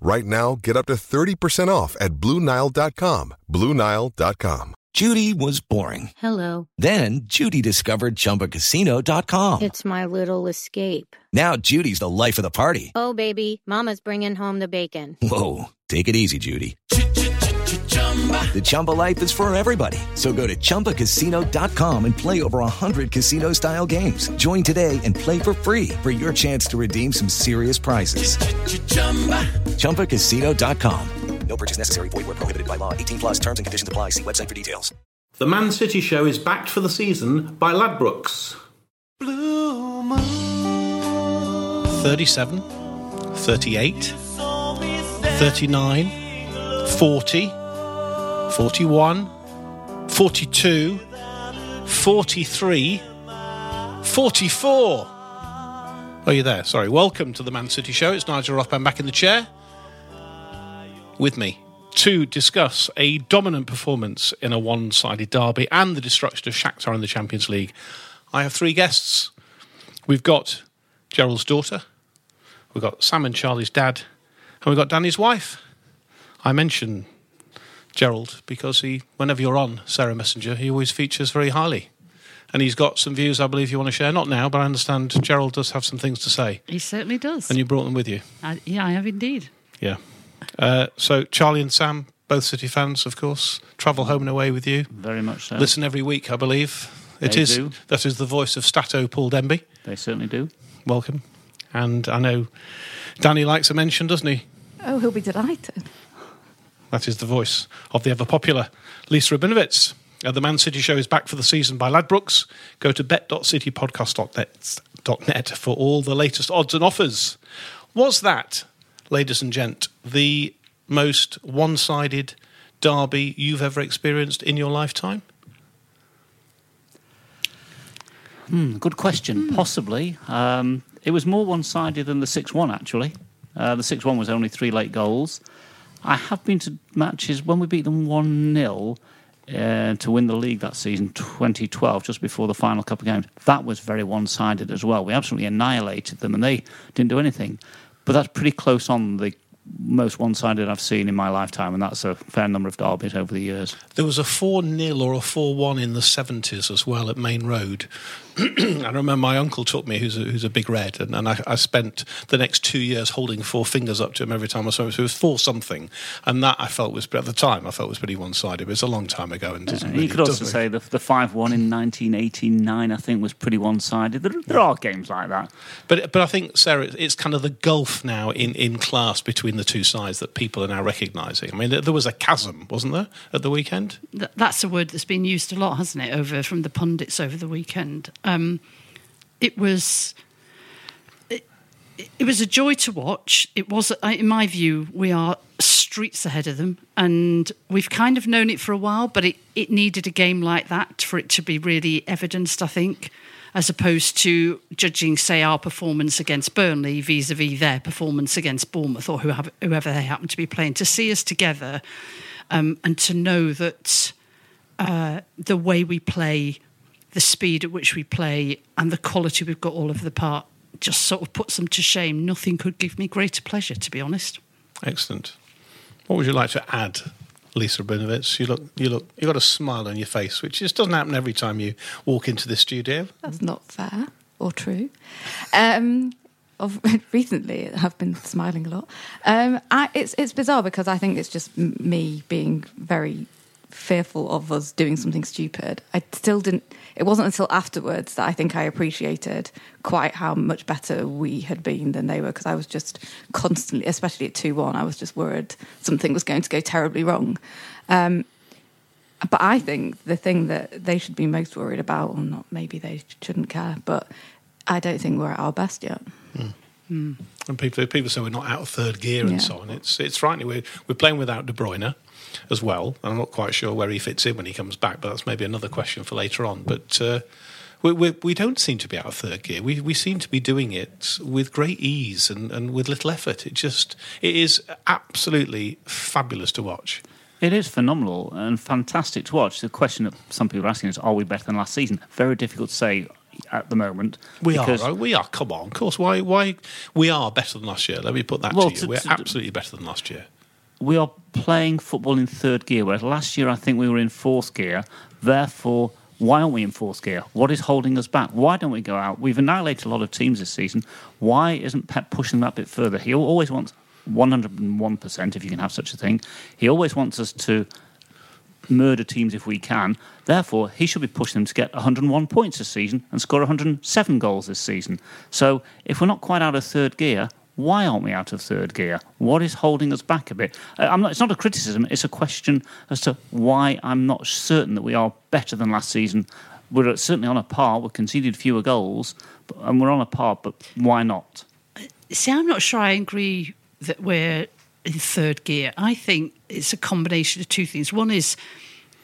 Right now, get up to 30% off at BlueNile.com. BlueNile.com. Judy was boring. Hello. Then Judy discovered ChumbaCasino.com. It's my little escape. Now Judy's the life of the party. Oh, baby, Mama's bringing home the bacon. Whoa, take it easy, Judy. The Chumba life is for everybody. So go to ChumbaCasino.com and play over 100 casino style games. Join today and play for free for your chance to redeem some serious prizes. ChumbaCasino.com. No purchase necessary. Void where prohibited by law. 18 plus terms and conditions apply. See website for details. The Man City Show is backed for the season by Ladbrokes. 37, 38, 39, 40, 41, 42, 43, 44. Oh, you're there. Sorry. Welcome to the Man City Show. It's Nigel Rothband back in the chair with me to discuss a dominant performance in a one sided derby and the destruction of Shakhtar in the Champions League. I have three guests. We've got Gerald's daughter, we've got Sam and Charlie's dad, and we've got Danny's wife. I mention Gerald because he, whenever you're on Sarah Messenger, he always features very highly. And he's got some views I believe you want to share. Not now, but I understand Gerald does have some things to say. He certainly does. And you brought them with you. I, yeah, I have indeed. Yeah. Uh, so Charlie and Sam, both City fans, of course, travel home and away with you. Very much so. Listen every week, I believe. It They is do. that is the voice of Stato Paul Demby. They certainly do. Welcome. And I know Danny likes a mention, doesn't he? Oh, he'll be delighted. That is the voice of the ever popular Lisa Rabinowitz. Uh, the Man City Show is back for the season by Ladbrokes. Go to bet.citypodcast.net for all the latest odds and offers. Was that, ladies and gent, the most one sided derby you've ever experienced in your lifetime? Hmm, good question. Possibly. Um, it was more one sided than the 6 1, actually. Uh, the 6 1 was only three late goals. I have been to matches when we beat them 1 0 uh, to win the league that season, 2012, just before the final couple of games. That was very one sided as well. We absolutely annihilated them and they didn't do anything. But that's pretty close on the most one sided I've seen in my lifetime, and that's a fair number of derbies over the years. There was a 4 0 or a 4 1 in the 70s as well at Maine Road. I remember my uncle took me, who's a, who's a big red, and, and I, I spent the next two years holding four fingers up to him every time I saw him. So it was 4 something. And that I felt was, at the time, I felt was pretty one sided. But it's a long time ago. and doesn't Uh, really, you could also doesn't say the the five one in nineteen eighty nine. I think was pretty one sided. There, there are games like that. But but I think Sarah, it's kind of the gulf now in, in class between the two sides that people are now recognising. I mean, there, there was a chasm, wasn't there, at the weekend? Th- that's a word that's been used a lot, hasn't it, over from the pundits over the weekend. Um, it was. It, it was a joy to watch. It was, in my view, we are streets ahead of them, and we've kind of known it for a while. But it, it needed a game like that for it to be really evidenced. I think, as opposed to judging, say, our performance against Burnley vis-a-vis their performance against Bournemouth or whoever, whoever they happen to be playing. To see us together, um, and to know that uh, the way we play, the speed at which we play, and the quality we've got all over the park just sort of puts them to shame. Nothing could give me greater pleasure, to be honest. Excellent. What would you like to add, Lisa Rabinowitz? You look, you look, you got a smile on your face, which just doesn't happen every time you walk into the studio. That's not fair or true. Um, of, recently, I've been smiling a lot. Um, I, it's it's bizarre because I think it's just me being very fearful of us doing something stupid. I still didn't. It wasn't until afterwards that I think I appreciated quite how much better we had been than they were because I was just constantly, especially at two one, I was just worried something was going to go terribly wrong. Um, but I think the thing that they should be most worried about, or not, maybe they shouldn't care, but I don't think we're at our best yet. And people people say we're not out of third gear and Yeah. so on. It's it's frightening. We're we're playing without De Bruyne as well. I'm not quite sure where he fits in when he comes back, but that's maybe another question for later on. But uh, we, we we don't seem to be out of third gear. We we seem to be doing it with great ease and, and with little effort. It just it is absolutely fabulous to watch. It is phenomenal and fantastic to watch. The question that some people are asking is, are we better than last season? Very difficult to say at the moment. We are. oh, We are. Come on. Of course. Why? Why? We are better than last year. Let me put that Well, to you. to- We're to- absolutely better than last year. We are playing football in third gear, whereas last year I think we were in fourth gear. Therefore, why aren't we in fourth gear? What is holding us back? Why don't we go out? We've annihilated a lot of teams this season. Why isn't Pep pushing that bit further? He always wants 101%, if you can have such a thing. He always wants us to murder teams if we can. Therefore, he should be pushing them to get 101 points this season and score 107 goals this season. So, if we're not quite out of third gear, why aren't we out of third gear? What is holding us back a bit? Uh, not, it's not a criticism, it's a question as to why I'm not certain that we are better than last season. We're certainly on a par, we've conceded fewer goals, but, and we're on a par, but why not? See, I'm not sure I agree that we're in third gear. I think it's a combination of two things. One is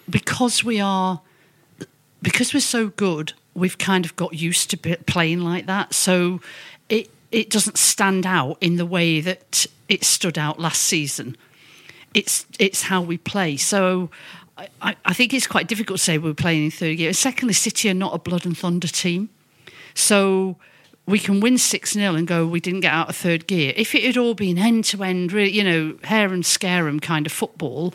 because we are, because we're so good, we've kind of got used to playing like that. So it doesn't stand out in the way that it stood out last season. It's it's how we play. So. I- I, I think it's quite difficult to say we're playing in third gear. Secondly, City are not a blood and thunder team. So we can win 6 0 and go, we didn't get out of third gear. If it had all been end to end, you know, hair and scare 'em kind of football,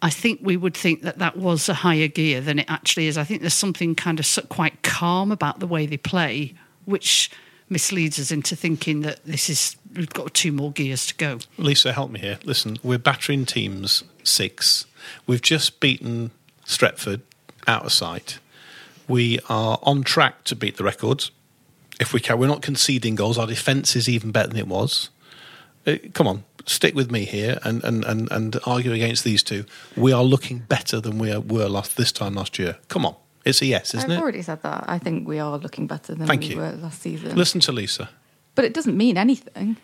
I think we would think that that was a higher gear than it actually is. I think there's something kind of quite calm about the way they play, which misleads us into thinking that this is, we've got two more gears to go. Lisa, help me here. Listen, we're battering teams six. We've just beaten Stretford out of sight. We are on track to beat the records. If we can, we're not conceding goals. Our defence is even better than it was. Uh, come on, stick with me here and, and, and, and argue against these two. We are looking better than we were last this time last year. Come on, it's a yes, isn't it? I've already said that. I think we are looking better than Thank we you. were last season. Listen to Lisa. But it doesn't mean anything.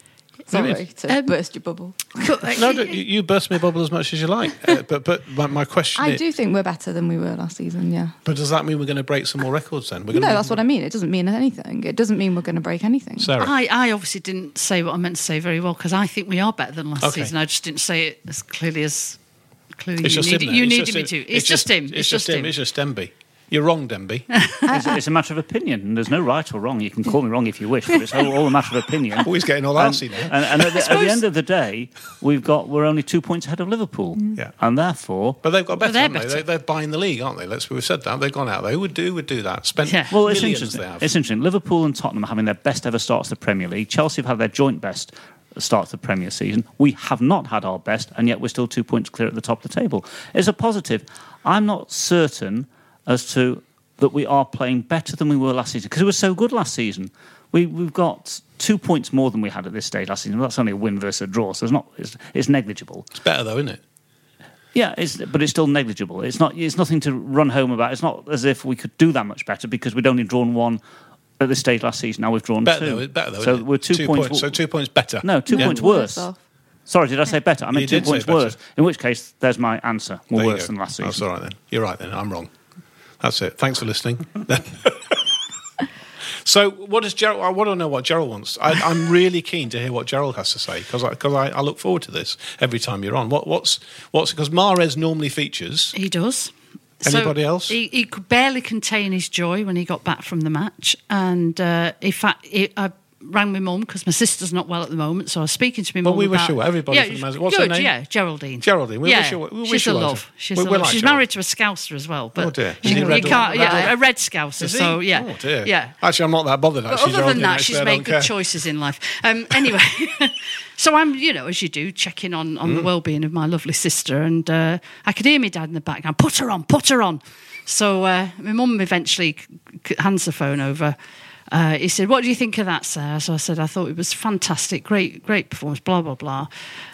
Sorry to Um, burst your bubble. No, don't- you, you burst my bubble as much as you like. Uh, but but my, my question I is, do think we're better than we were last season, yeah. but does that mean we're going to break some more records then? We're No, gonna that's what I mean. It doesn't mean anything. It doesn't mean we're going to break anything. Sarah. I, I obviously didn't say what I meant to say very well because I think we are better than last Okay. season. I just didn't say it as clearly as clearly It's you just needed, him. you It's needed just me to. It's, just him. It's, just him. It's just Demby. You're wrong, Demby. It's, it's a matter of opinion, and there's no right or wrong. You can call me wrong if you wish, but it's all, all a matter of opinion. Always getting all and, arsey now. and, and at, the, at the end of the day, we've got we're only two points ahead of Liverpool, mm. Yeah. and therefore, But they've got better, they're haven't better. They, they're buying the league, aren't they? Let's we've said that they've gone out. They would do would do that. Spent Yeah. well, it's interesting. They have. It's interesting. Liverpool and Tottenham are having their best ever starts to the Premier League. Chelsea have had their joint best start to the Premier season. We have not had our best, and yet we're still two points clear at the top of the table. It's a positive. I'm not certain as to that we are playing better than we were last season because we were so good last season. We, we've got two points more than we had at this stage last season. That's only a win versus a draw, so it's not it's, it's negligible. It's better though, isn't it? Yeah, it's, but it's still negligible. It's not. It's nothing to run home about. It's not as if we could do that much better because we'd only drawn one at this stage last season. Now we've drawn Better two. though. Better though. So we're two, points. So two points better. no, two Yeah. points worse. Sorry, did I say better? I You meant two points worse. In which case, there's my answer. More worse go. than last oh, season. That's all right then. You're right then. I'm wrong. That's it. Thanks for listening. so, what does Gerald? I want to know what Gerald wants. I, I'm really keen to hear what Gerald has to say because because I, I, look forward to this every time you're on. What what's what's because Mahrez normally features. He does. Anybody so else? He, he could barely contain his joy when he got back from the match, and uh, in fact, it, I, rang my mum because my sister's not well at the moment, so I was speaking to my mum. Well, mum. we wish about- her well. Everybody yeah, from the What's her name? Yeah, Geraldine. Geraldine. We yeah, wish her well- we she's a love. She's We- a love. like She's married to a Scouser as well. But Oh, dear. You, Is he you red can't. red Yeah, or- a red Scouser. So yeah, Oh, dear. yeah. Actually, I'm not that bothered. But Actually, other than that, she's made good care. choices in life. Um, anyway, so I'm, you know, as you do, checking on, on Mm. the well-being of my lovely sister, and uh, I could hear my dad in the background. Put her on, put her on. So uh, my mum eventually hands the phone over. Uh, he said, "What do you think of that, Sarah?" So I said, "I thought it was fantastic, great, great performance." Blah blah blah.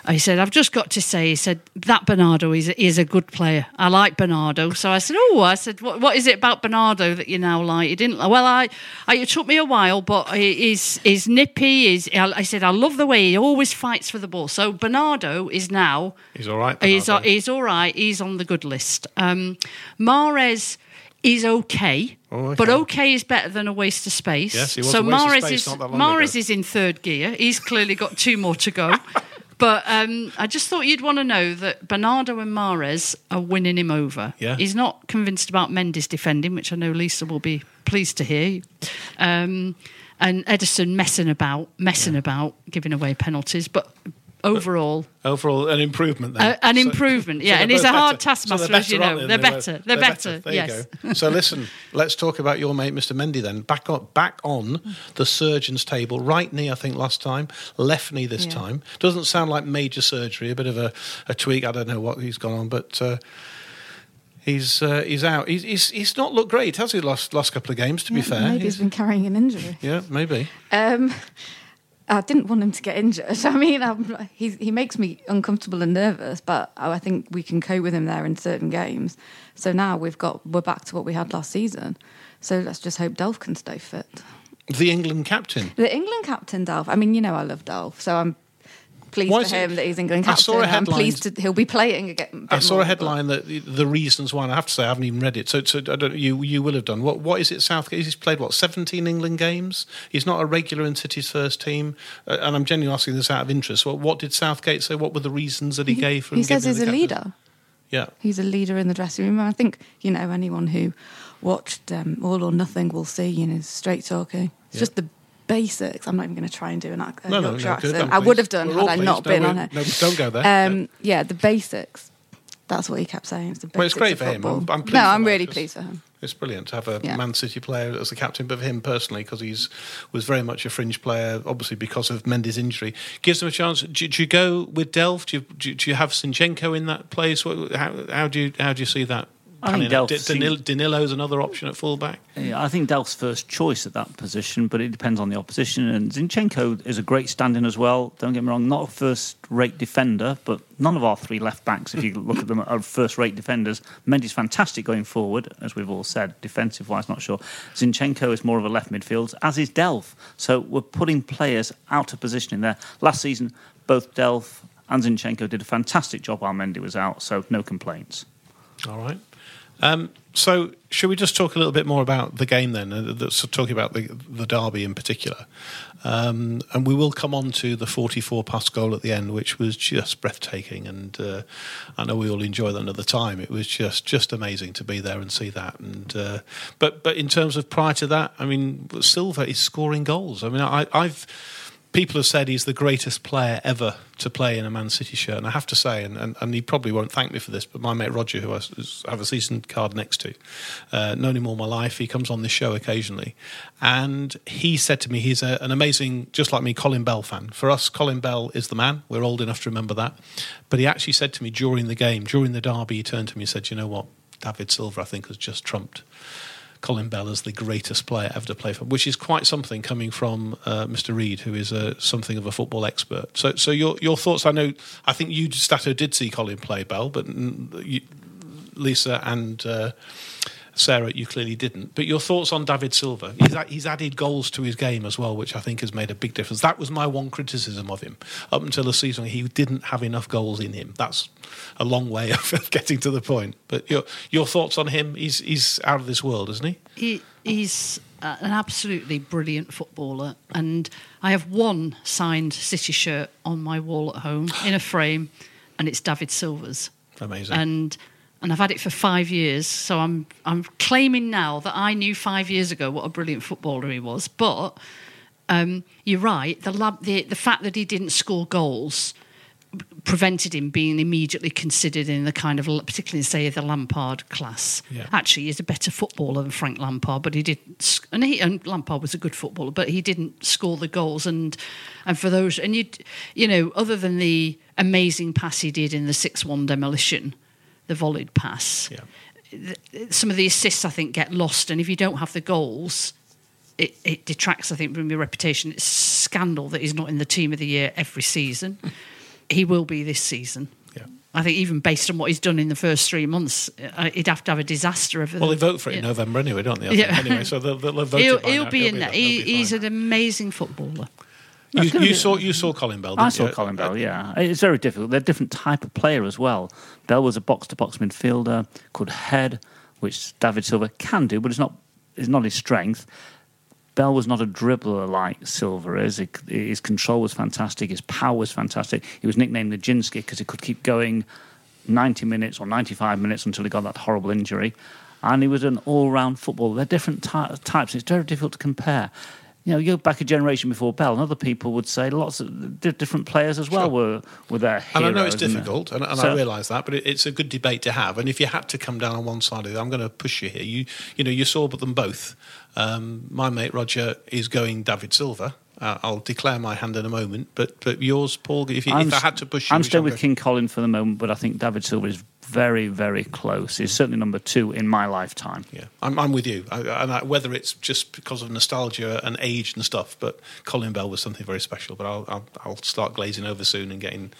Uh, He said, "I've just got to say," he said, "that Bernardo is a, is a good player. I like Bernardo." So I said, "Oh," I said, "What, what is it about Bernardo that you now like?" He didn't. Well, I, I it took me a while, but he's he's nippy. Is I said, "I love the way he always fights for the ball." So Bernardo is now He's all right. He's, he's all right. He's on the good list. Um, Mahrez is okay, Oh, okay. but okay is better than a waste of space. Yes, was so a waste of space is not that long ago. is in third gear. He's clearly got two more to go. but um, I just thought you'd want to know that Bernardo and Mahrez are winning him over. Yeah. He's not convinced about Mendy's defending, which I know Lisa will be pleased to hear. Um, and Ederson messing about, messing about, giving away penalties, but. Overall, Overall, an improvement then. Uh, an So- improvement, yeah, they're and he's a hard better. taskmaster, they're as you better, know. aren't They're they? better. They're better, There yes. you go. So listen, let's talk about your mate, Mr. Mendy. Then back on, back on the surgeon's table. Right knee, I think last time. Left knee this Yeah. time. Doesn't sound like major surgery. A bit of a, a tweak. I don't know what he's gone on, but. Uh, He's uh, he's out. He's, he's he's not looked great, has he? Last last couple of games, to be Yeah, fair. maybe He's- he's been carrying an injury. yeah, maybe. Um, I didn't want him to get injured. I mean, I'm, he's, he makes me uncomfortable and nervous, but I think we can cope with him there in certain games. So now we've got we're back to what we had last season. So let's just hope Delph can stay fit. The England captain. The England captain, Delph. I mean, you know, I love Delph, so I'm pleased Why for is it- him that he's England I captain. saw a I'm pleased to, he'll be playing again. I saw a headline that the, reasons why. And I have to say, I haven't even read it. So, so I don't, you you will have done. What what is it? Southgate. He's played what seventeen England games. He's not a regular in City's first team. Uh, and I'm genuinely asking this out of interest. What what did Southgate say? What were the reasons that he, gave for? He him says he's him a captain? leader. Yeah. He's a leader in the dressing room. I think you know anyone who watched um, All or Nothing will see. You know, straight talking. It's Yeah. just the basics. I'm not even going to try and do an ac- No, no, Yorkshire no, accent. I would have done We're had I not been on it. no, don't go there. Um, yeah, the basics. That's what he kept saying. It's Well, it's great for him. I'm- I'm pleased no, I'm really pleased for him. It's brilliant to have a Yeah. Man City player as the captain, but for him personally, because he's was very much a fringe player, obviously because of Mendy's injury, gives him a chance. Do, do you go with Delph? Do you, do, you- do you have Zinchenko in that place? What, how, how do you how do you see that? I think? Delph Danilo, Danilo's another option at fullback. Yeah, I think Delph's first choice at that position, but it depends on the opposition. And Zinchenko is a great stand-in as well. Don't get me wrong, not a first-rate defender, but none of our three left backs, if you look at them, are first-rate defenders. Mendy's fantastic going forward, as we've all said. Defensive-wise, not sure. Zinchenko is more of a left midfield, as is Delph. So we're putting players out of position in there. Last season, both Delph and Zinchenko did a fantastic job while Mendy was out, so no complaints. All right. Um, so, should we just talk a little bit more about the game then? Uh, that's talking about the the derby in particular, um, and we will come on to the 44 pass goal at the end, which was just breathtaking. And uh, I know we all enjoyed that another time. It was just just amazing to be there and see that. And uh, but but in terms of prior to that, I mean, Silva is scoring goals. I mean, I, I've people have said he's the greatest player ever to play in a Man City shirt. And I have to say, and, and, and he probably won't thank me for this, but my mate Roger, who I have a season card next to, uh, known him all my life. He comes on this show occasionally. And he said to me, he's a, an amazing, just like me, Colin Bell fan. For us, Colin Bell is the man. We're old enough to remember that. But he actually said to me during the game, during the derby, he turned to me and said, you know what? David Silva, I think, has just trumped Colin Bell as the greatest player ever to play for, which is quite something coming from uh, Mr. Reed, who is uh, something of a football expert. So, so your your thoughts? I know, I think you Stato did see Colin play Bell, but you, Lisa and uh, Sarah, you clearly didn't. But your thoughts on David Silva? He's he's added goals to his game as well, which I think has made a big difference. That was my one criticism of him up until the season. He didn't have enough goals in him. That's a long way of getting to the point. But your your thoughts on him? He's he's out of this world, isn't he? He, he's uh, an absolutely brilliant footballer, and I have one signed City shirt on my wall at home in a frame, and it's David Silva's. Amazing. And and I've had it for five years, so I'm I'm claiming now that I knew five years ago what a brilliant footballer he was, but. um, you're right. The, lab, the the fact that he didn't score goals prevented him being immediately considered in the kind of, particularly say the Lampard class. Yeah. Actually, he's a better footballer than Frank Lampard, but he didn't. And, he, and Lampard was a good footballer, but he didn't score the goals. And and for those, and you, you know, other than the amazing pass he did in the six-one demolition, the volleyed pass. Yeah. Some of the assists, I think, get lost, and if you don't have the goals, it, it detracts, I think, from your reputation. It's scandal that he's not in the team of the year every season. he will be this season. Yeah. I think even based on what he's done in the first three months, uh, he'd have to have a disaster of. Well, they vote for it in November anyway, don't they? Yeah. Anyway, so they'll, they'll voted He'll, he'll be in there. He, he's an amazing footballer. You, That's you saw you saw Colin Bell. I saw you? Colin Bell, uh, yeah. It's very difficult. They're a different type of player as well. Bell was a box to box midfielder, could head, which David Silva can do, but it's not, it's not his strength. Bell was not a dribbler like Silva is. His control was fantastic. His power was fantastic. He was nicknamed Nijinsky because he could keep going 90 minutes or 95 minutes until he got that horrible injury. And he was an all round footballer. They're different ty- types. It's very difficult to compare. You know, you go back a generation before Bell, and other people would say lots of different players as well Sure. were, were their And I know it's difficult, and, and So- I realise that, but it, it's a good debate to have. And if you had to come down on one side of it, I'm going to push you here. You, you know, you saw them both. Um, my mate Roger is going David Silva. Uh, I'll declare my hand in a moment, but but yours, Paul. If, you, if I had to push you, I'm staying with King Colin for the moment, but I think David Silva is very, very close. He's certainly number two in my lifetime. Yeah, I'm, I'm with you. I, and I, whether it's just because of nostalgia and age and stuff, but Colin Bell was something very special. But I'll, I'll, I'll start glazing over soon and getting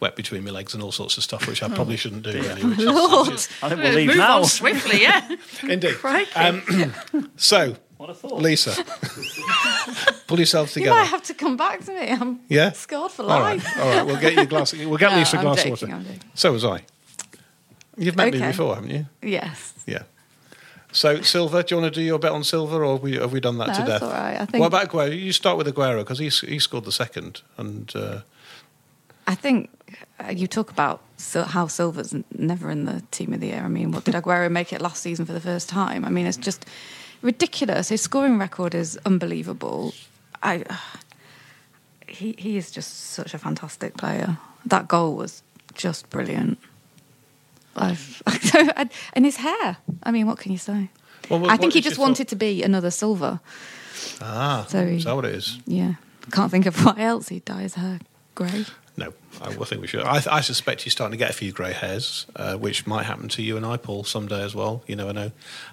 wet between my legs and all sorts of stuff, which I probably shouldn't do. Really, which is- Lord. which is- I think we'll leave Move now. on swiftly, yeah. indeed. Crikey. Um, so, What a thought. Lisa, pull yourself together. You might have to come back to me. I'm Yeah? scarred for life. right, all right. We'll get you a glass. We'll get No, Lisa a I'm glass joking, of water. I'm. So was I. You've met me before, haven't you? Yes. Yeah. So Silva, do you want to do your bet on Silva, or have we, have we done that No, to death? all right. I think- What about Aguero? You start with Aguero because he he scored the second, and uh, I think uh, you talk about Sil- how Silva's n- never in the team of the year. I mean, what did Aguero make it last season for the first time? I mean, it's just ridiculous. His scoring record is unbelievable. I, he he is just such a fantastic player. That goal was just brilliant. I've, and his hair. I mean, what can you say? Well, what- I think he just wanted to be another Silver. ah, So he- is that what it is? Yeah, can't think of why else he'd dye his hair grey. No, I think we should. I, I suspect he's starting to get a few grey hairs, uh, which might happen to you and I, Paul, someday as well. You never know,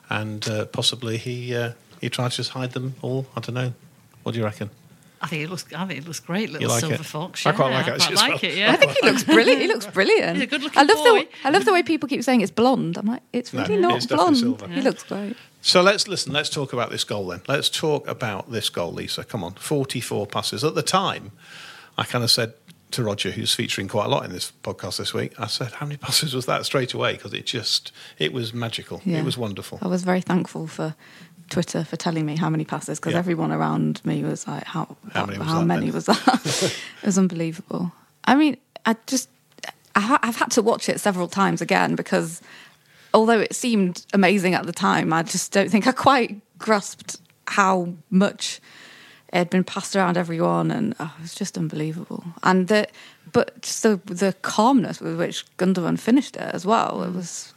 and uh, possibly he uh, he tries to just hide them all. I don't know. What do you reckon? I think it looks. I think it looks great, little like silver it? fox. I quite like it I quite like well. it. Yeah, I think he looks brilliant. He looks brilliant. He's a good-looking I love boy. the I love the way people keep saying it's blonde. I'm like, it's No, really not it's definitely blonde. silver. He looks great. So let's listen. Let's talk about this goal then. Let's talk about this goal, Lisa. Come on, forty-four passes at the time. I kind of said to Roger, who's featuring quite a lot in this podcast this week, I said, "How many passes was that straight away?" Because it just it was magical. Yeah. It was wonderful. I was very thankful for Twitter for telling me how many passes because Yeah. everyone around me was like, how How many was how that many was that? it was unbelievable. I mean, I just I, ha- I've had to watch it several times again because although it seemed amazing at the time, I just don't think I quite grasped how much it had been passed around everyone, and oh, it was just unbelievable. And the but just the the calmness with which Gundogan finished it as well, it was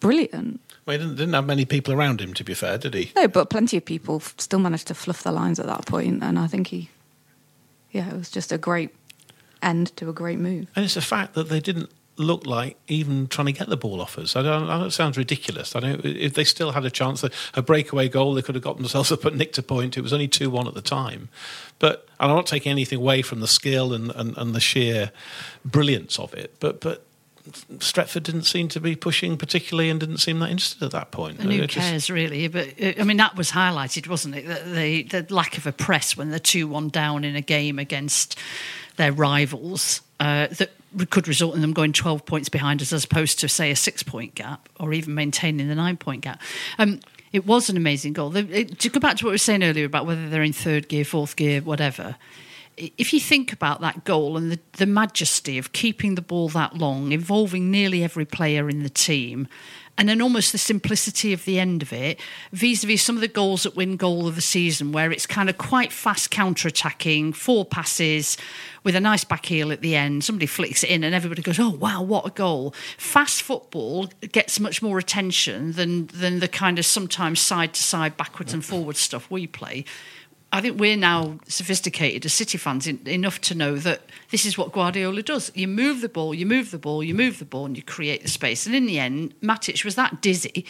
brilliant. Well, he didn't, didn't have many people around him, to be fair, did he? No, but plenty of people still managed to fluff the lines at that point, and I think he, yeah, it was just a great end to a great move. And it's the fact that they didn't look like even trying to get the ball off us. I don't. I know it sounds ridiculous. I know if they still had a chance, a breakaway goal, they could have got themselves up at nick to point. It was only two one at the time, but and I'm not taking anything away from the skill and, and, and the sheer brilliance of it. But but Stretford didn't seem to be pushing particularly and didn't seem that interested at that point. And who just- cares, really? But uh, I mean, that was highlighted, wasn't it? The, the, the lack of a press when they're 2 1 down in a game against their rivals uh, that could result in them going 12 points behind us as opposed to, say, a six point gap or even maintaining the nine point gap. Um, it was an amazing goal. The, it, to go back to what we were saying earlier about whether they're in third gear, fourth gear, whatever, if you think about that goal and the, the majesty of keeping the ball that long, involving nearly every player in the team, and then almost the simplicity of the end of it, vis-a-vis some of the goals that win goal of the season, where it's kind of quite fast counter-attacking, four passes with a nice back heel at the end. Somebody flicks it in, and everybody goes, "Oh wow, what a goal!" Fast football gets much more attention than than the kind of sometimes side to side, backwards and forwards stuff we play. I think we're now sophisticated as City fans in, enough to know that this is what Guardiola does. You move the ball, you move the ball, you move the ball, and you create the space. And in the end, Matic was that dizzy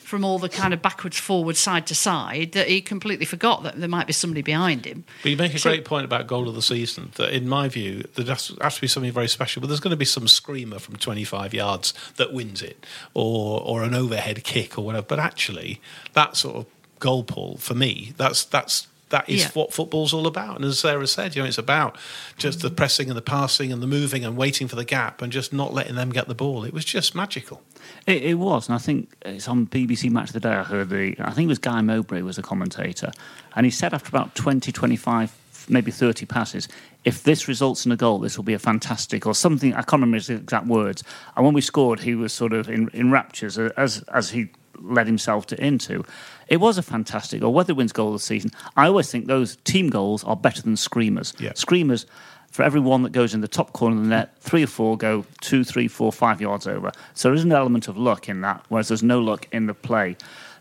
from all the kind of backwards, forward, side to side that he completely forgot that there might be somebody behind him. But you make a So- great point about goal of the season. That, in my view, there has has to be something very special. But there's going to be some screamer from 25 yards that wins it, or or an overhead kick or whatever. But actually, that sort of goal pull for me, that's that's that is Yeah. what football's all about. And as Sarah said, you know, it's about just the mm. pressing and the passing and the moving and waiting for the gap and just not letting them get the ball. It was just magical. It, it was, and I think it's on BBC Match of the Day. I heard the, I think it was Guy Mowbray was the commentator, and he said after about 20, 25, maybe 30 passes, if this results in a goal, this will be a fantastic, or something, I can't remember his exact words. And when we scored, he was sort of in, in raptures as, as he led himself to into. It was a fantastic it wins goal of the season, I always think those team goals are better than screamers. Yeah. Screamers, for every one that goes in the top corner of the net, three or four go two, three, four, five yards over. So there is an element of luck in that, whereas there's no luck in the play.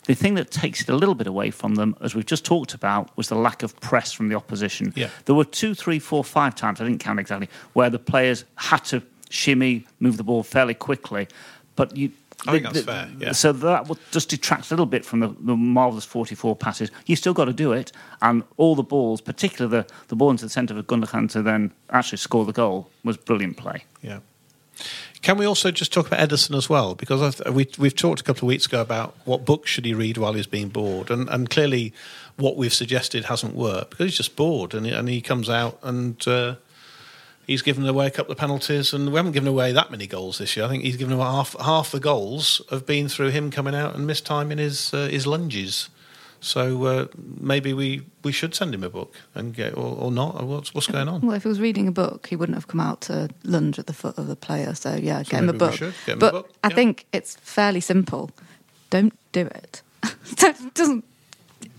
The thing that takes it a little bit away from them, as we've just talked about, was the lack of press from the opposition. Yeah. There were two, three, four, five times, I didn't count exactly, where the players had to shimmy, move the ball fairly quickly. But you. I think that's fair, yeah. So that would just detracts a little bit from the, the marvellous 44 passes. You still got to do it, and all the balls, particularly the, the ball into the centre of Gundogan to then actually score the goal, was brilliant play. Yeah. Can we also just talk about Ederson as well? Because I've, we, we've talked a couple of weeks ago about what books should he read while he's being bored, and, and clearly what we've suggested hasn't worked because he's just bored, and he, and he comes out and uh, he's given away a couple of penalties, and we haven't given away that many goals this year. I think he's given away half half the goals have been through him coming out and mistiming his uh, his lunges. So uh, maybe we, we should send him a book and get or, or not. Or what's what's going on? Well, if he was reading a book, he wouldn't have come out to lunge at the foot of the player. So yeah, get him a book. should get him a but book, I yeah. think it's fairly simple. Don't do it. Doesn't.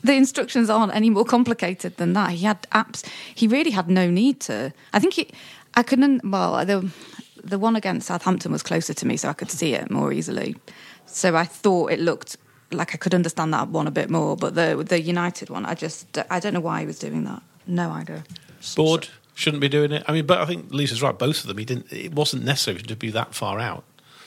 The instructions aren't any more complicated than that. He had apps. He really had no need to. I think he. I couldn't. Well, the the one against Southampton was closer to me, so I could see it more easily. So I thought it looked like I could understand that one a bit more. But the the United one, I just I don't know why he was doing that. No idea. bored shouldn't be doing it. I mean, but I think Lisa's right. Both of them, he didn't. It wasn't necessary to be that far out.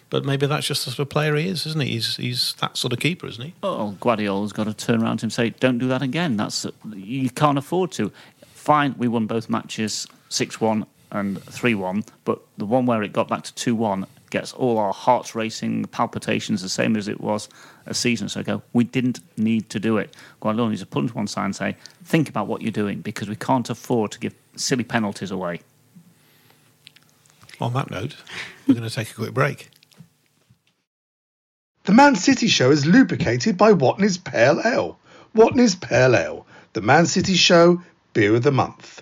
But maybe that's just the sort of player he is, isn't he? He's he's that sort of keeper, isn't he? Oh, Guardiola's got to turn around to him and say, "Don't do that again." That's you can't afford to. Fine, we won both matches, six one and three one, but the one where it got back to two one gets all our hearts racing, palpitations, the same as it was a season or so ago. We didn't need to do it. Guardiola needs to put it to one side and say, "Think about what you're doing," because we can't afford to give silly penalties away. On that note, we're going to take a quick break. The Man City Show is lubricated by Watney's Pale Ale. Watney's Pale Ale, the Man City Show beer of the month.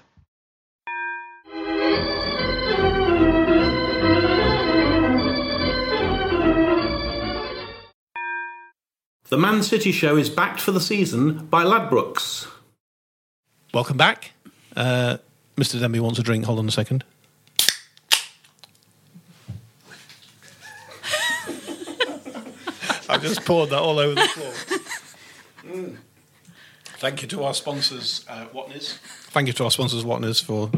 The Man City Show is backed for the season by Ladbrokes. Welcome back. Uh, Mr. Demby wants a drink. Hold on a second. Just poured that all over the floor. Mm. Thank you to our sponsors, uh, Watney's. Thank you to our sponsors, Watney's, for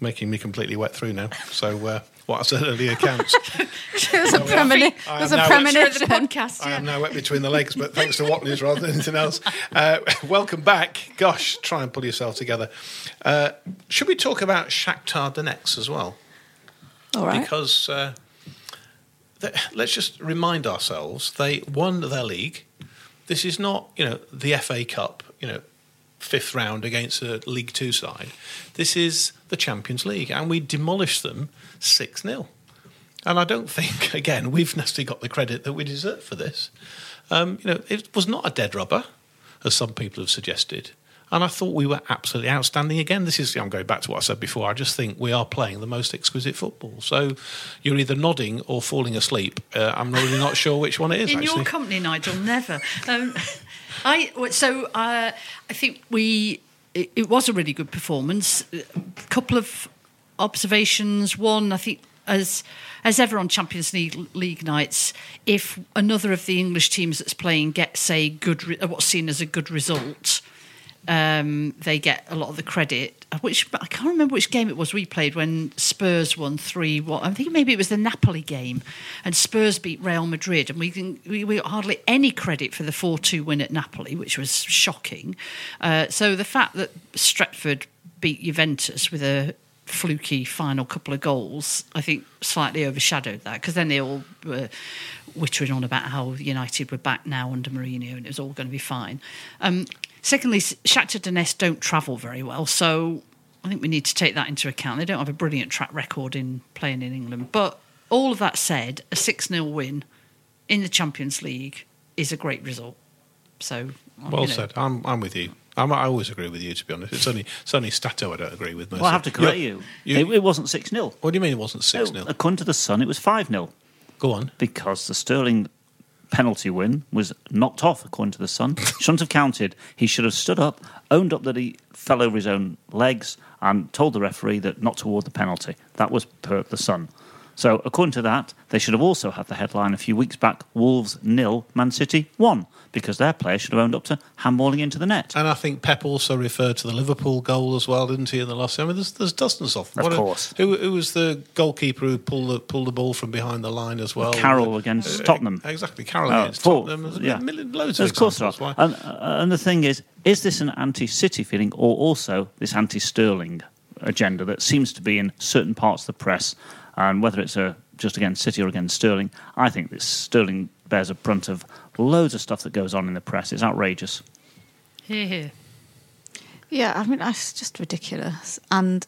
making me completely wet through now. So, uh, what I said earlier counts. There's a, premoni- I there's am a now- premonition. podcast. I am now wet between the legs, but thanks to Watney's rather than anything else. Uh, welcome back. Gosh, try and pull yourself together. Uh, should we talk about Shakhtar Donetsk as well? All right. Because uh, th- let's just remind ourselves they won their league. This is not, you know, the FA Cup, you know, fifth round against a League Two side. This is the Champions League, and we demolished them 6 0. And I don't think, again, we've necessarily got the credit that we deserve for this. Um, you know, it was not a dead rubber, as some people have suggested. And I thought we were absolutely outstanding again. This is, I'm going back to what I said before. I just think we are playing the most exquisite football. So you're either nodding or falling asleep. Uh, I'm really not sure which one it is. In actually. your company, Nigel, never. Um, I so uh, I think we. It, it was a really good performance. A couple of observations. One, I think, as as ever on Champions League, League nights, if another of the English teams that's playing gets a good, re- what's seen as a good result, um, they get a lot of the credit. Which I can't remember which game it was we played when Spurs won three. What I think maybe it was the Napoli game, and Spurs beat Real Madrid, and we we, we got hardly any credit for the four two win at Napoli, which was shocking. Uh, so the fact that Stretford beat Juventus with a fluky final couple of goals, I think slightly overshadowed that because then they all were wittering on about how United were back now under Mourinho and it was all going to be fine. Um, secondly, Shakhtar Donetsk don't travel very well, so I think we need to take that into account. They don't have a brilliant track record in playing in England, but all of that said, a 6 0 win in the Champions League is a great result. So, um, Well you know, said. I'm, I'm with you. I'm, I always agree with you, to be honest. It's only it's only Stato I don't agree with. Well, I have to correct you. It, it wasn't 6 0. What do you mean it wasn't 6 0? According to The Sun, it was 5 0. Go on. Because the Sterling penalty win was knocked off, according to The Sun. Shouldn't have counted. He should have stood up, owned up that he fell over his own legs, and told the referee that not to award the penalty. That was per The Sun. So, according to that, they should have also had the headline a few weeks back Wolves nil, Man City one, because their player should have owned up to handballing into the net. And I think Pep also referred to the Liverpool goal as well, didn't he, in the last? I mean, there's, there's dozens of them. Of What a- course. who, who was the goalkeeper who pulled the, pulled the ball from behind the line as well? Carroll against Uh, Tottenham. Exactly, Carroll Oh, against four- Tottenham. There's a yeah. million, loads of Of course there examples. are. Why? And, uh, and the thing is, is this an anti-City feeling or also this anti-Sterling agenda that seems to be in certain parts of the press? And whether it's a, just against City or against Sterling, I think this Sterling bears a brunt of loads of stuff that goes on in the press. It's outrageous. Here, here. Yeah, I mean, it's just ridiculous. And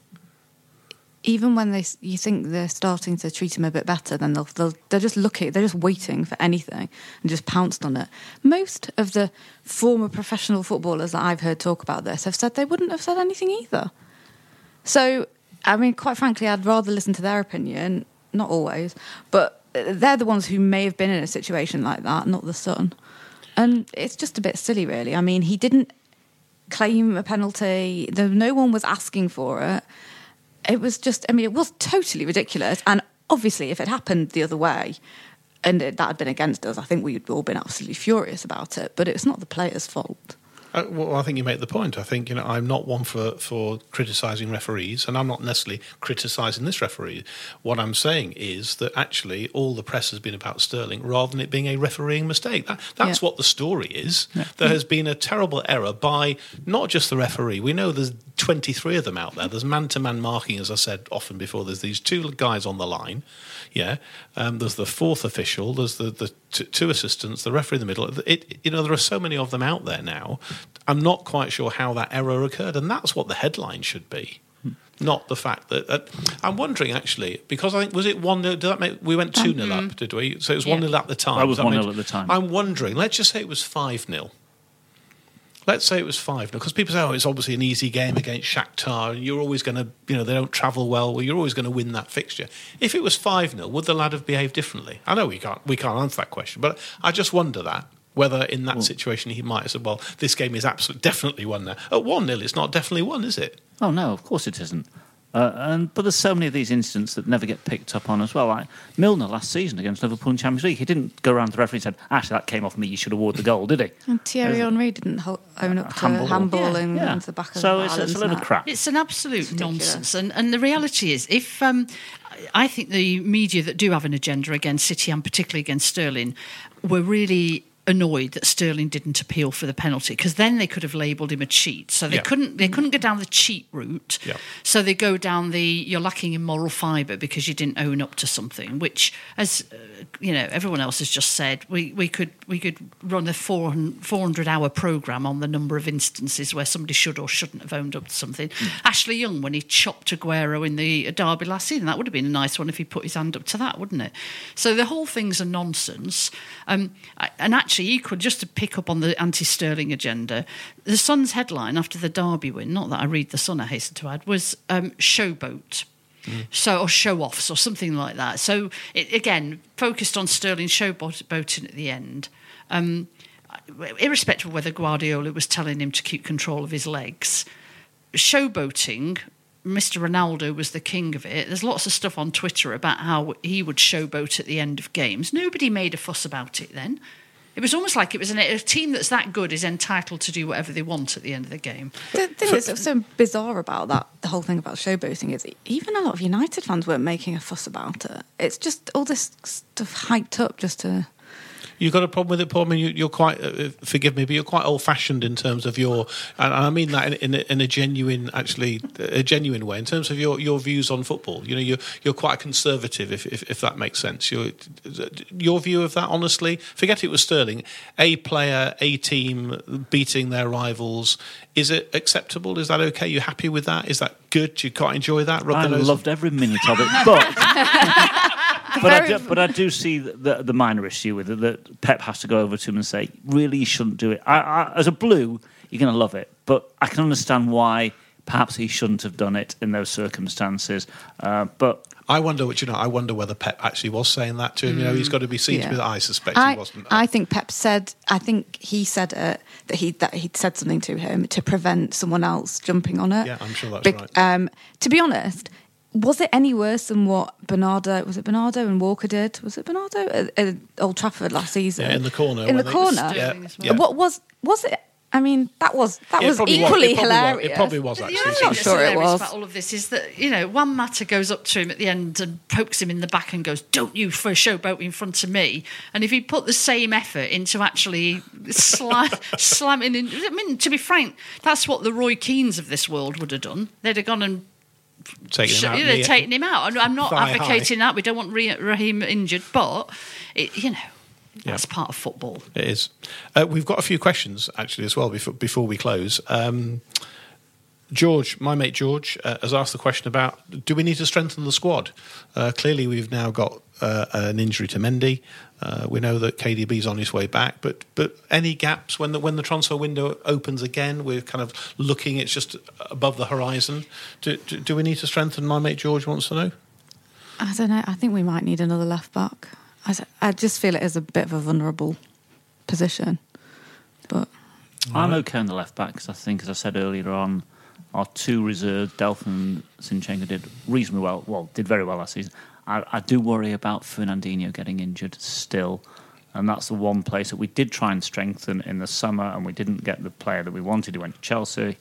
even when they, you think they're starting to treat him a bit better, then they'll, they'll they're just looking, they're just waiting for anything and just pounced on it. Most of the former professional footballers that I've heard talk about this have said they wouldn't have said anything either. So, I mean, quite frankly, I'd rather listen to their opinion. Not always, but they're the ones who may have been in a situation like that, not the son. And it's just a bit silly, really. I mean, he didn't claim a penalty. There, no one was asking for it. It was just, I mean, it was totally ridiculous. And obviously, if it happened the other way and it, that had been against us, I think we'd all been absolutely furious about it. But it's not the player's fault. Uh, well, I think you make the point. I think you know I'm not one for for criticising referees, and I'm not necessarily criticising this referee. What I'm saying is that actually all the press has been about Sterling rather than it being a refereeing mistake. That, that's Yeah. what the story is. There has been a terrible error by not just the referee. We know there's 23 of them out there. There's man-to-man marking, as I said often before. There's these two guys on the line. Yeah, um, there's the fourth official. There's the, the t- two assistants, the referee in the middle. It, you know, there are so many of them out there now. I'm not quite sure how that error occurred, and that's what the headline should be, not the fact that. Uh, I'm wondering actually because I think was it one nil? Did that make we went two 0 Mhm. up? Did we? So it was Yeah. one 0 at the time. That was Does 1-0 make- at the time. I'm wondering. Let's just say it was five 0 Let's say it was 5 0, because people say, oh, it's obviously an easy game against Shakhtar, and you're always going to, you know, they don't travel well, well, you're always going to win that fixture. If it was 5 0, would the lad have behaved differently? I know we can't, we can't answer that question, but I just wonder that. Whether in that hmm. situation he might have said, well, this game is absolutely definitely one there. At 1 0, it's not definitely one, is it? Oh no, of course it isn't. Uh, and but there's so many of these incidents that never get picked up on as well. Like Milner last season against Liverpool in Champions League, he didn't go around to the referee and said, "Actually, that came off me. You should award the goal," did he? And Thierry Henry didn't ho- own up to Handball. handballing Yeah, yeah. into the back of So the it's- it's a Ireland's load of crap. It's an absolute nonsense. And, and the reality is, if um, I think the media that do have an agenda against City and particularly against Sterling were really annoyed that Sterling didn't appeal for the penalty because then they could have labelled him a cheat. So they Yeah. couldn't they couldn't go down the cheat route. Yeah. So they go down the you're lacking in moral fibre because you didn't own up to something, which, as uh, you know, everyone else has just said, we, we could we could run a 400, 400 hour program on the number of instances where somebody should or shouldn't have owned up to something. Ashley Young, when he chopped Aguero in the derby last season, that would have been a nice one if he put his hand up to that, wouldn't it? So the whole thing's a nonsense. Um, and actually. Actually equal, just to pick up on the anti Sterling agenda, the Sun's headline after the Derby win, not that I read the Sun, I hasten to add, was um, showboat. So, or show offs or something like that. So, it, again, focused on Sterling showboating at the end. Um, irrespective of whether Guardiola was telling him to keep control of his legs, showboating. Mr. Ronaldo was the king of it. There's lots of stuff on Twitter about how he would showboat at the end of games. Nobody made a fuss about it then. It was almost like it was an, a team that's that good is entitled to do whatever they want at the end of the game. The thing that's so bizarre about that, the whole thing about showboating, is even a lot of United fans weren't making a fuss about it. It's just all this stuff hyped up just to. You got a problem with it, Paul? I mean, you, you're quite, uh, forgive me, but you're quite old-fashioned in terms of your, and I mean that in, in, a, in a genuine, actually, a genuine way. In terms of your, your views on football, you know, you're you're quite conservative, if if, if that makes sense. Your your view of that, honestly, forget it was Sterling, a player, a team beating their rivals. Is it acceptable? Is that okay? You happy with that? Is that good? Do you quite enjoy that? Rub I loved every minute of it, but but I, do, but I do see the, the, the minor issue with it that Pep has to go over to him and say, really, you shouldn't do it. I, I, as a blue, you're going to love it, but I can understand why perhaps he shouldn't have done it in those circumstances. Uh, but I wonder, what you know, I wonder whether Pep actually was saying that to him. You know, he's got to be seen Yeah. to be. I suspect I, he wasn't. I think Pep said. I think he said it that he that he'd said something to him to prevent someone else jumping on it. Yeah, I'm sure that's Bec- right. Um, to be honest, was it any worse than what Bernardo was it Bernardo and Walker did? Was it Bernardo at, at Old Trafford last season? Yeah, in the corner In the they- corner. Yeah, yeah. What was was it? I mean, that was that It was probably was. equally It probably was. hilarious. It probably was The actually. only I'm thing not that's sure it was. about all of this is that you know one matter goes up to him at the end and pokes him in the back and goes, "Don't you for a showboat in front of me." And if he put the same effort into actually sla- slamming, in, I mean, to be frank, that's what the Roy Keanes of this world would have done. They'd have gone and Taking him out. you know, knee- taken him out. I'm- not advocating that. We don't want Raheem injured, but it, you know, Yeah. that's part of football. It is. Uh, we've got a few questions actually as well before, before we close. Um, George, my mate George, uh, has asked the question about do we need to strengthen the squad? Uh, clearly, we've now got uh, an injury to Mendy. Uh, we know that KDB is on his way back, but but any gaps when the when the transfer window opens again? We're kind of looking; it's just above the horizon. Do, do, do we need to strengthen? My mate George wants to know. I don't know. I think we might need another left back. I just feel it is a bit of a vulnerable position. But I'm okay on the left back because I think, as I said earlier on, our two reserves, Delph and Zinchenko, did reasonably well. Well, did very well last season. I, I do worry about Fernandinho getting injured still, and that's the one place that we did try and strengthen in the summer, and we didn't get the player that we wanted. He went to Chelsea.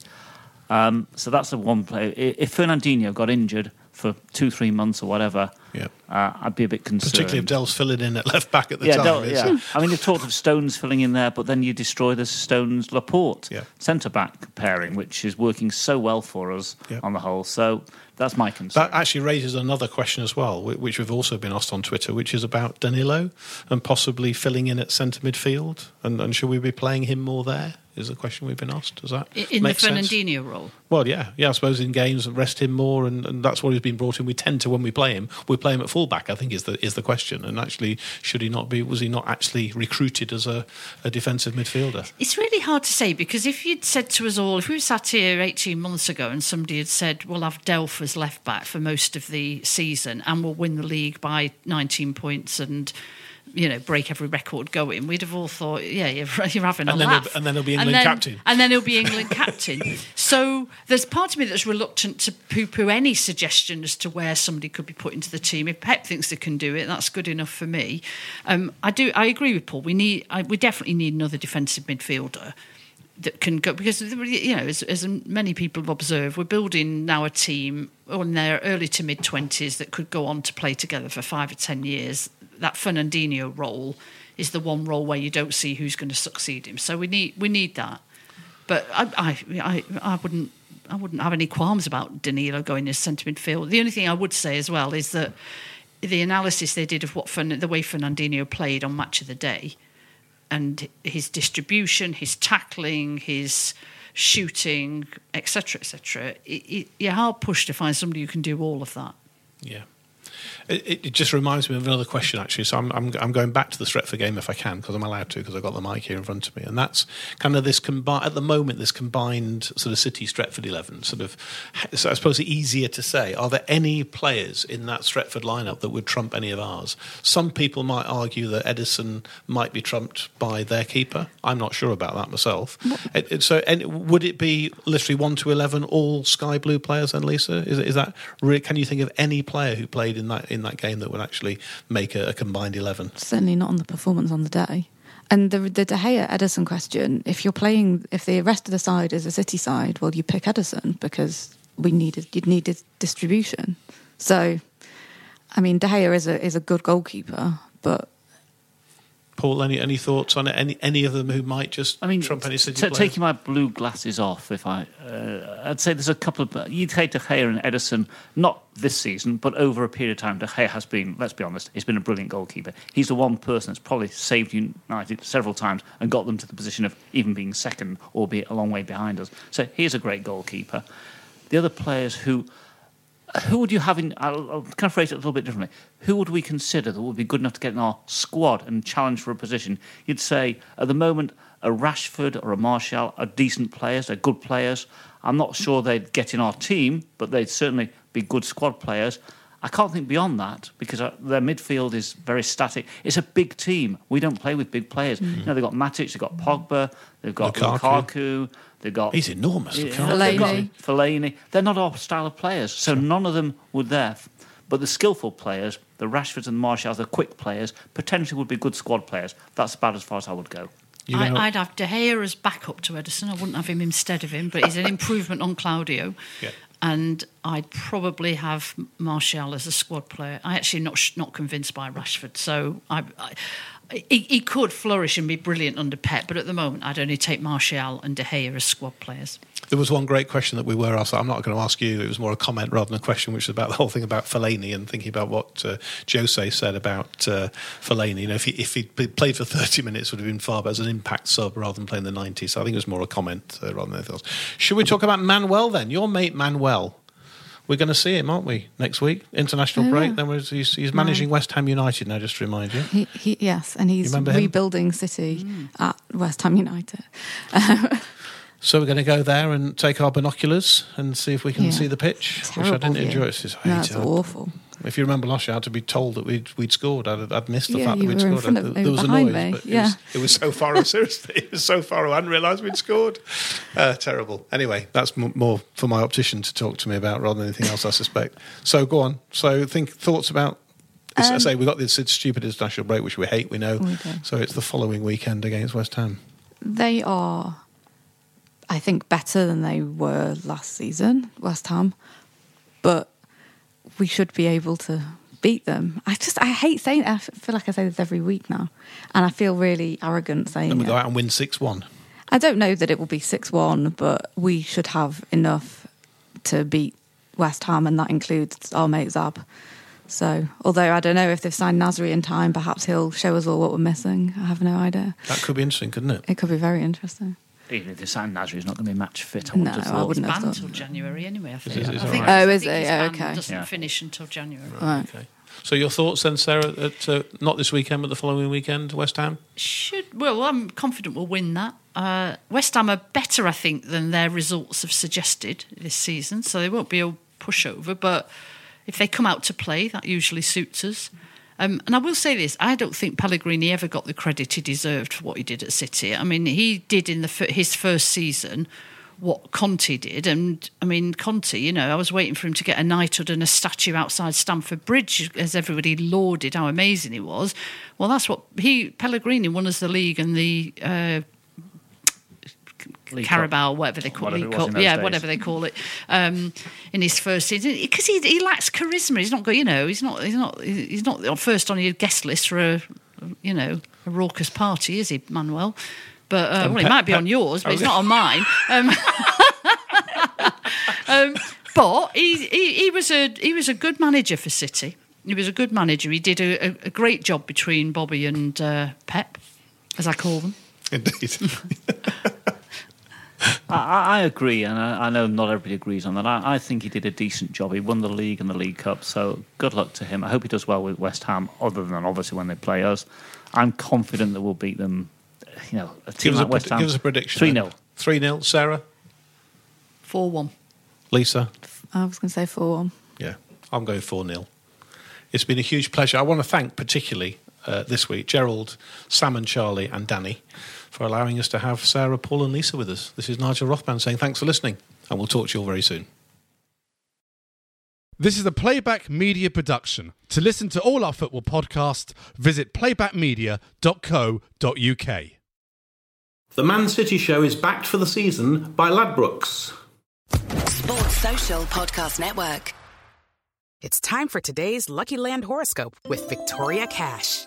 Um, so that's the one player. I- If Fernandinho got injured for two, three months or whatever, Yeah. uh, I'd be a bit concerned. Particularly if Delph's filling in at left back at the yeah, time. Del- yeah. I mean, you've talked of Stones filling in there, but then you destroy the Stones Laporte Yeah. centre back pairing, which is working so well for us on the whole. So that's my concern. That actually raises another question as well, which we've also been asked on Twitter, which is about Danilo and possibly filling in at centre midfield. And, and should we be playing him more there? Is the question we've been asked. Does that In in the make sense? Fernandinho role. Well, yeah, yeah. I suppose in games, rest him more, and, and that's what he's been brought in. We tend to, when we play him, we play him at fullback. I think is the is the question. And actually, should he not be? Was he not actually recruited as a, a defensive midfielder? It's really hard to say because if you'd said to us all, if we sat here 18 months ago and somebody had said, we'll have Delph as left back for most of the season and we'll win the league by 19 points and, you know, break every record going, we'd have all thought, yeah, you're, you're having And a laugh. and then he'll be England then- captain. And then he'll be England captain. So there's part of me that's reluctant to poo poo any suggestion as to where somebody could be put into the team. If Pep thinks they can do it, that's good enough for me. Um, I do. I agree with Paul. We need. I, we definitely need another defensive midfielder that can go because you know, as, as many people have observed, we're building now a team in their early to mid twenties that could go on to play together for five or ten years. That Fernandinho role is the one role where you don't see who's going to succeed him. So we need we need that. But I I I, I wouldn't. I wouldn't have any qualms about Danilo going as centre midfield. The only thing I would say as well is that the analysis they did of what Fern- the way Fernandinho played on Match of the Day, and his distribution, his tackling, his shooting, etc., etc. You're hard pushed to find somebody who can do all of that. Yeah. It, it just reminds me of another question, actually. So I'm, I'm, I'm going back to the Stretford game if I can, because I'm allowed to, because I've got the mic here in front of me. And that's kind of this combined, at the moment, this combined sort of City Stretford 11. Sort of, so I suppose easier to say. Are there any players in that Stretford lineup that would trump any of ours? Some people might argue that Ederson might be trumped by their keeper. I'm not sure about that myself. It, it, so, and would it be literally 1 to 11 all sky blue players then, Lisa? Is, is that, can you think of any player who played in that? in that game that would actually make a, a combined 11. Certainly not on the performance on the day. And the, the De Gea Ederson question: If you're playing, if the rest of the side is a City side, well, you pick Ederson because we needed you needed distribution. So, I mean, De Gea is a is a good goalkeeper, but Paul, any any thoughts on it? Any any of them who might just I mean, trump any City t- taking my blue glasses off, if I, uh, I'd say there's a couple of you'd say De Gea and Ederson, not this season, but over a period of time. De Gea has been, let's be honest, he's been a brilliant goalkeeper. He's the one person that's probably saved United several times and got them to the position of even being second, albeit a long way behind us. So he's a great goalkeeper. The other players who who would you have in? I'll, I'll kind of phrase it a little bit differently. Who would we consider that would be good enough to get in our squad and challenge for a position? You'd say at the moment a Rashford or a Martial are decent players, they're good players. I'm not sure they'd get in our team, but they'd certainly be good squad players. I can't think beyond that because uh, their midfield is very static. It's a big team. We don't play with big players. Mm. You know, they've got Matic, they've got Pogba, they've got Lukaku. Lukaku, they've got He's enormous. yeah, Lukaku. they've got Fellaini. Fellaini. They're not our style of players, so none of them would there. But the skillful players, the Rashfords and the Martials, the quick players, potentially would be good squad players. That's about as far as I would go. You I, I'd have De Gea as backup to Ederson. I wouldn't have him instead of him, but he's an improvement on Claudio. Yeah. And I'd probably have Martial as a squad player. I actually not not convinced by Rashford, so I, I he, he could flourish and be brilliant under Pep, but at the moment I'd only take Martial and De Gea as squad players. There was one great question that we were asked. I'm not going to ask you. It was more a comment rather than a question, which was about the whole thing about Fellaini and thinking about what uh, Jose said about uh, Fellaini. You know, if he if he played for 30 minutes, would have been far better as an impact sub rather than playing the 90. So I think it was more a comment uh, rather than anything else. Should we talk about Manuel then? Your mate Manuel. We're going to see him, aren't we, next week? International Oh, break. yeah. Then we're, he's, he's managing West Ham United now, just to remind you. he, he yes, and he's remember him? rebuilding City mm. at West Ham United. So we're going to go there and take our binoculars and see if we can Yeah. see the pitch, which I didn't view. enjoy. It's just, I No, hate it's it. awful. If you remember last year, I had to be told that we'd, we'd scored. I'd, I'd missed the Yeah, fact that we'd scored. front of- there, was a noise, me, but it, was, it was so far. seriously, it was so far. I hadn't realised we'd scored. Uh, terrible. Anyway, that's m- more for my optician to talk to me about rather than anything else. I suspect. So go on. So think thoughts about. as I Um, say we've got this stupid international break, which we hate. We know. We. So it's the following weekend against West Ham. They are, I think, better than they were last season, West Ham, but we should be able to beat them. I just, I hate saying it. I feel like I say this every week now, and I feel really arrogant saying Then we it. go out and win six one. I don't know that it will be 6 1, but we should have enough to beat West Ham, and that includes our mate Zab. So, although I don't know if they've signed Nasri in time, perhaps he'll show us all what we're missing. I have no idea. That could be interesting, couldn't it? It could be very interesting. Even if they sign Nasri, he's not going to be match fit. I would No, have I thought. wouldn't have Banned thought. until January anyway. I think. is- is I think right? Oh, is it? his Oh, okay. Doesn't Yeah. finish until January. Right. Okay. So your thoughts then, Sarah? At uh, not this weekend, but the following weekend, West Ham. Should well, I'm confident we'll win that. Uh, West Ham are better, I think, than their results have suggested this season, so they won't be a pushover. But if they come out to play, that usually suits us. Um, and I will say this: I don't think Pellegrini ever got the credit he deserved for what he did at City. I mean, he did in the his first season what Conte did, and I mean, Conte. You know, I was waiting for him to get a knighthood and a statue outside Stamford Bridge, as everybody lauded how amazing he was. Well, that's what he Pellegrini won us the league and the. Uh, Carabao, whatever they call Whatever it, it in yeah, days. whatever they call it, um, in his first season, because he, he lacks charisma. He's not you know, he's not, he's not, he's not first on your guest list for a, you know, a raucous party, is he, Manuel? But uh, well, he might be on yours, but he's not on mine. Um, um, but he, he, he was a he was a good manager for City. He was a good manager. He did a, a, a great job between Bobby and uh, Pep, as I call them. Indeed. I, I agree, and I, I, know not everybody agrees on that. I, I, think he did a decent job. He won the league and the League Cup, so good luck to him. I hope he does well with West Ham, other than obviously when they play us. I'm confident that we'll beat them. You know, a team give, like us West a, Ham. give us a prediction. 3 0. 3 0. Sarah? 4 1. Lisa? I was going to say 4 1. Yeah, I'm going 4 0. It's been a huge pleasure. I want to thank particularly uh, this week Gerald, Sam, and Charlie, and Danny for allowing us to have Sarah, Paul, and Lisa with us. This is Nigel Rothband saying thanks for listening, and we'll talk to you all very soon. This is a Playback Media production. To listen to all our football podcasts, visit playbackmedia.co.uk. The Man City Show is backed for the season by Ladbrokes. Sports Social Podcast Network. It's time for today's Lucky Land horoscope with Victoria Cash.